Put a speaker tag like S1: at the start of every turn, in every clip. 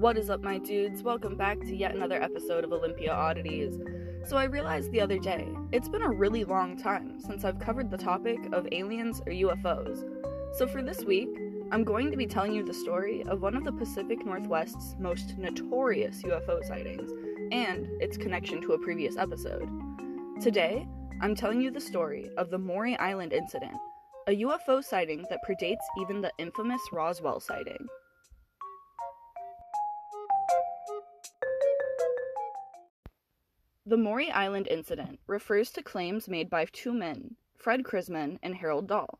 S1: What is up, my dudes? Welcome back to yet another episode of Olympia Oddities. So, I realized the other day, it's been a really long time since I've covered the topic of aliens or UFOs. So, for this week, I'm going to be telling you the story of one of the Pacific Northwest's most notorious UFO sightings and its connection to a previous episode. Today, I'm telling you the story of the Maury Island incident, a UFO sighting that predates even the infamous Roswell sighting. The Maury Island incident refers to claims made by two men, Fred Crisman and Harold Dahl.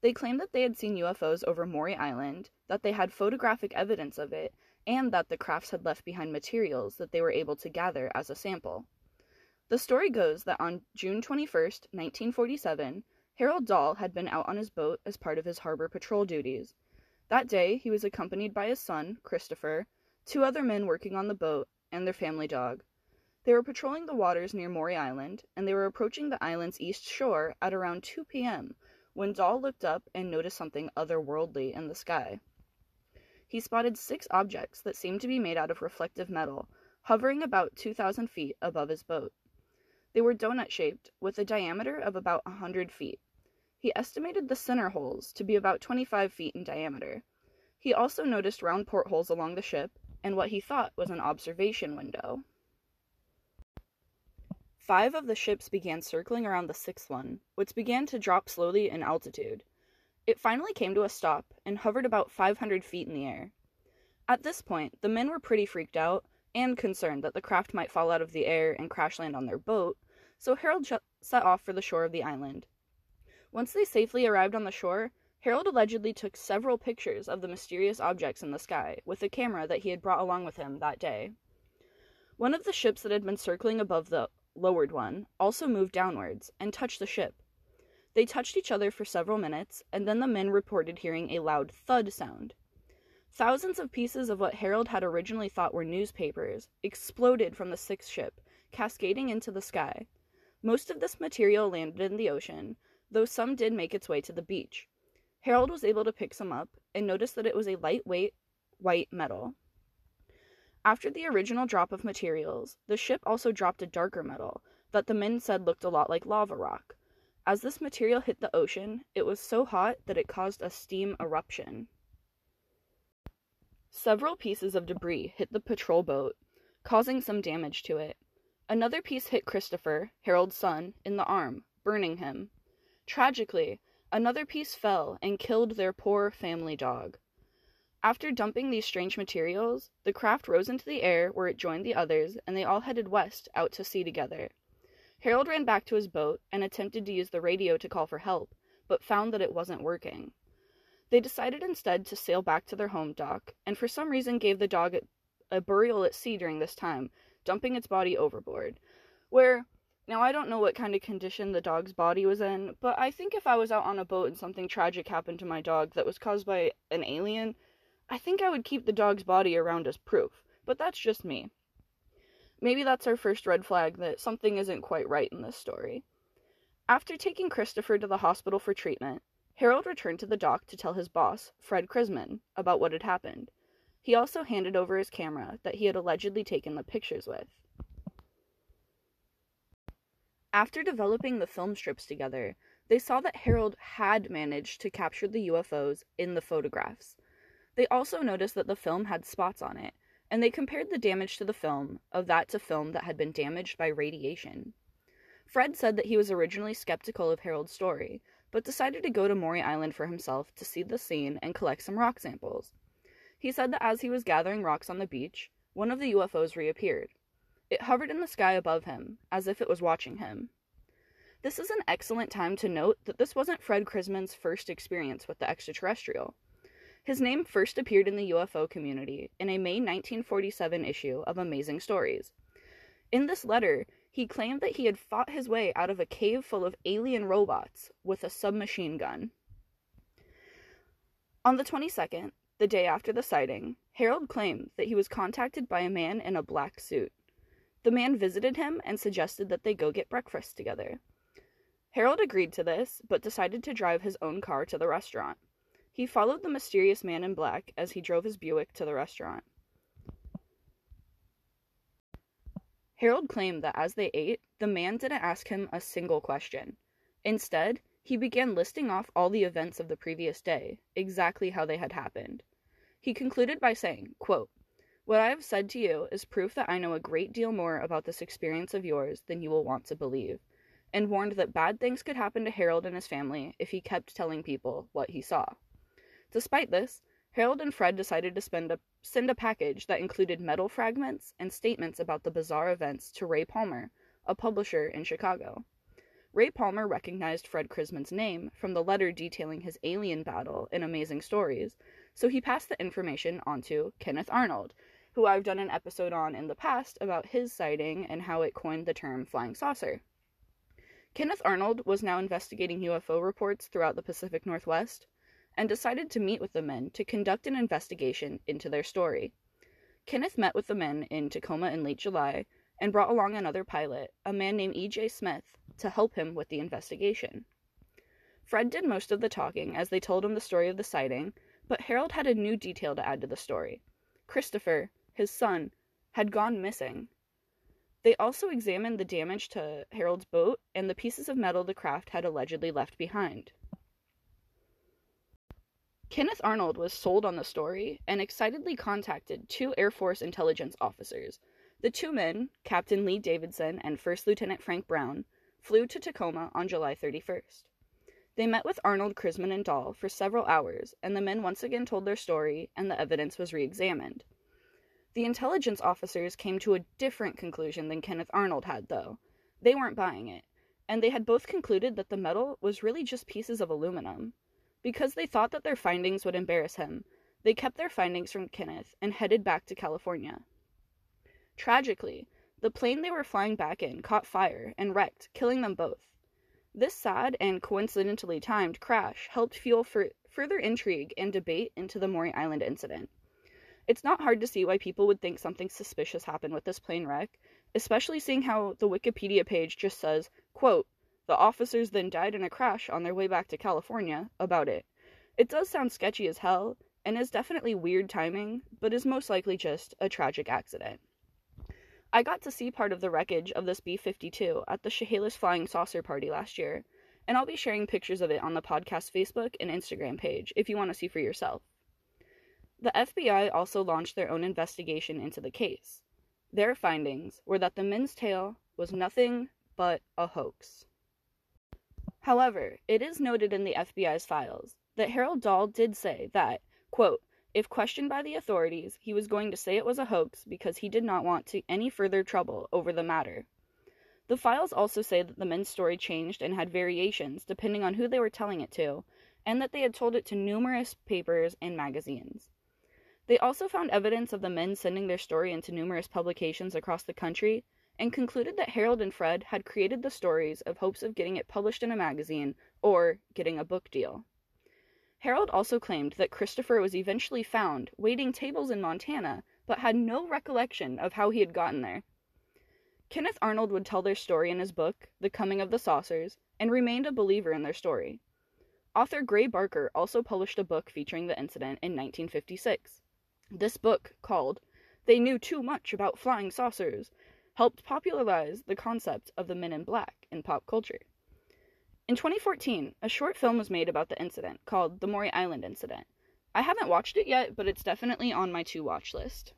S1: They claimed that they had seen UFOs over Maury Island, that they had photographic evidence of it, and that the crafts had left behind materials that they were able to gather as a sample. The story goes that on June 21, 1947, Harold Dahl had been out on his boat as part of his harbor patrol duties. That day, he was accompanied by his son, Christopher, two other men working on the boat, and their family dog. They were patrolling the waters near Maury Island, and they were approaching the island's east shore at around 2 p.m. when Dahl looked up and noticed something otherworldly in the sky. He spotted six objects that seemed to be made out of reflective metal, hovering about 2,000 feet above his boat. They were donut shaped, with a diameter of about 100 feet. He estimated the center holes to be about 25 feet in diameter. He also noticed round portholes along the ship and what he thought was an observation window. Five of the ships began circling around the sixth one, which began to drop slowly in altitude. It finally came to a stop and hovered about 500 feet in the air. At this point, the men were pretty freaked out and concerned that the craft might fall out of the air and crash land on their boat, so Harold set off for the shore of the island. Once they safely arrived on the shore, Harold allegedly took several pictures of the mysterious objects in the sky with a camera that he had brought along with him that day. One of the ships that had been circling above the lowered one, also moved downwards and touched the ship. They touched each other for several minutes, and then the men reported hearing a loud thud sound. Thousands of pieces of what Harold had originally thought were newspapers exploded from the sixth ship, cascading into the sky. Most of this material landed in the ocean, though some did make its way to the beach. Harold was able to pick some up and noticed that it was a lightweight white metal. After the original drop of materials, the ship also dropped a darker metal that the men said looked a lot like lava rock. As this material hit the ocean, it was so hot that it caused a steam eruption. Several pieces of debris hit the patrol boat, causing some damage to it. Another piece hit Christopher, Harold's son, in the arm, burning him. Tragically, another piece fell and killed their poor family dog. After dumping these strange materials, the craft rose into the air where it joined the others, and they all headed west out to sea together. Harold ran back to his boat and attempted to use the radio to call for help, but found that it wasn't working. They decided instead to sail back to their home dock, and for some reason gave the dog a, burial at sea during this time, dumping its body overboard. Where, now I don't know what kind of condition the dog's body was in, but I think if I was out on a boat and something tragic happened to my dog that was caused by an alien, I think I would keep the dog's body around as proof, but that's just me. Maybe that's our first red flag that something isn't quite right in this story. After taking Christopher to the hospital for treatment, Harold returned to the dock to tell his boss, Fred Crisman, about what had happened. He also handed over his camera that he had allegedly taken the pictures with. After developing the film strips together, they saw that Harold had managed to capture the UFOs in the photographs. They also noticed that the film had spots on it, and they compared the damage to the film of that to film that had been damaged by radiation. Fred said that he was originally skeptical of Harold's story, but decided to go to Maury Island for himself to see the scene and collect some rock samples. He said that as he was gathering rocks on the beach, one of the UFOs reappeared. It hovered in the sky above him, as if it was watching him. This is an excellent time to note that this wasn't Fred Crisman's first experience with the extraterrestrial. His name first appeared in the UFO community in a May 1947 issue of Amazing Stories. In this letter, he claimed that he had fought his way out of a cave full of alien robots with a submachine gun. On the 22nd, the day after the sighting, Harold claimed that he was contacted by a man in a black suit. The man visited him and suggested that they go get breakfast together. Harold agreed to this, but decided to drive his own car to the restaurant. He followed the mysterious man in black as he drove his Buick to the restaurant. Harold claimed that as they ate, the man didn't ask him a single question. Instead, he began listing off all the events of the previous day, exactly how they had happened. He concluded by saying, quote, What I have said to you is proof that I know a great deal more about this experience of yours than you will want to believe, and warned that bad things could happen to Harold and his family if he kept telling people what he saw. Despite this, Harold and Fred decided to a, send a package that included metal fragments and statements about the bizarre events to Ray Palmer, a publisher in Chicago. Ray Palmer recognized Fred Crisman's name from the letter detailing his alien battle in Amazing Stories, so he passed the information on to Kenneth Arnold, who I've done an episode on in the past about his sighting and how it coined the term flying saucer. Kenneth Arnold was now investigating UFO reports throughout the Pacific Northwest and decided to meet with the men to conduct an investigation into their story. Kenneth met with the men in Tacoma in late July and brought along another pilot, a man named E.J. Smith, to help him with the investigation. Fred did most of the talking as they told him the story of the sighting, but Harold had a new detail to add to the story. Christopher, his son, had gone missing. They also examined the damage to Harold's boat and the pieces of metal the craft had allegedly left behind. Kenneth Arnold was sold on the story and excitedly contacted two Air Force intelligence officers. The two men, Captain Lee Davidson and First Lieutenant Frank Brown, flew to Tacoma on July 31st. They met with Arnold, Crisman, and Dahl for several hours, and the men once again told their story, and the evidence was re examined. The intelligence officers came to a different conclusion than Kenneth Arnold had, though. They weren't buying it, and they had both concluded that the metal was really just pieces of aluminum. Because they thought that their findings would embarrass him, they kept their findings from Kenneth and headed back to California. Tragically, the plane they were flying back in caught fire and wrecked, killing them both. This sad and coincidentally timed crash helped fuel for further intrigue and debate into the Maury Island incident. It's not hard to see why people would think something suspicious happened with this plane wreck, especially seeing how the Wikipedia page just says, quote, the officers then died in a crash on their way back to California about it. It does sound sketchy as hell, and is definitely weird timing, but is most likely just a tragic accident. I got to see part of the wreckage of this B 52 at the Chehalis Flying Saucer Party last year, and I'll be sharing pictures of it on the podcast Facebook and Instagram page if you want to see for yourself. The FBI also launched their own investigation into the case. Their findings were that the men's tale was nothing but a hoax. However, it is noted in the FBI's files that Harold Dahl did say that, quote, if questioned by the authorities, he was going to say it was a hoax because he did not want to any further trouble over the matter. The files also say that the men's story changed and had variations depending on who they were telling it to, and that they had told it to numerous papers and magazines. They also found evidence of the men sending their story into numerous publications across the country and concluded that Harold and Fred had created the stories of hopes of getting it published in a magazine or getting a book deal. Harold also claimed that Christopher was eventually found waiting tables in Montana, but had no recollection of how he had gotten there. Kenneth Arnold would tell their story in his book, The Coming of the Saucers, and remained a believer in their story. Author Gray Barker also published a book featuring the incident in 1956. This book, called They Knew Too Much About Flying Saucers, helped popularize the concept of the men in black in pop culture. In 2014, a short film was made about the incident called The Maury Island Incident. I haven't watched it yet, but it's definitely on my to watch list.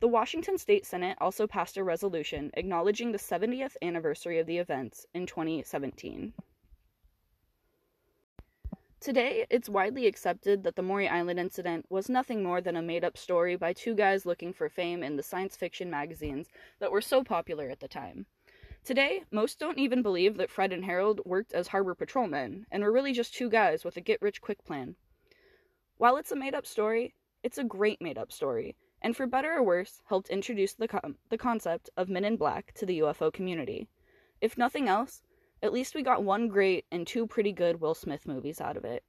S1: The Washington State Senate also passed a resolution acknowledging the 70th anniversary of the events in 2017. Today, it's widely accepted that the Maury Island incident was nothing more than a made up story by two guys looking for fame in the science fiction magazines that were so popular at the time. Today, most don't even believe that Fred and Harold worked as harbor patrolmen and were really just two guys with a get rich quick plan. While it's a made up story, it's a great made up story, and for better or worse, helped introduce the, the concept of men in black to the UFO community. If nothing else, at least we got one great and two pretty good Will Smith movies out of it.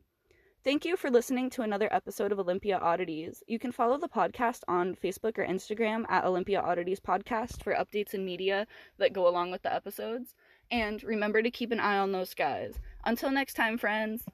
S1: Thank you for listening to another episode of Olympia Oddities. You can follow the podcast on Facebook or Instagram at Olympia Oddities Podcast for updates and media that go along with the episodes. And remember to keep an eye on those guys. Until next time, friends.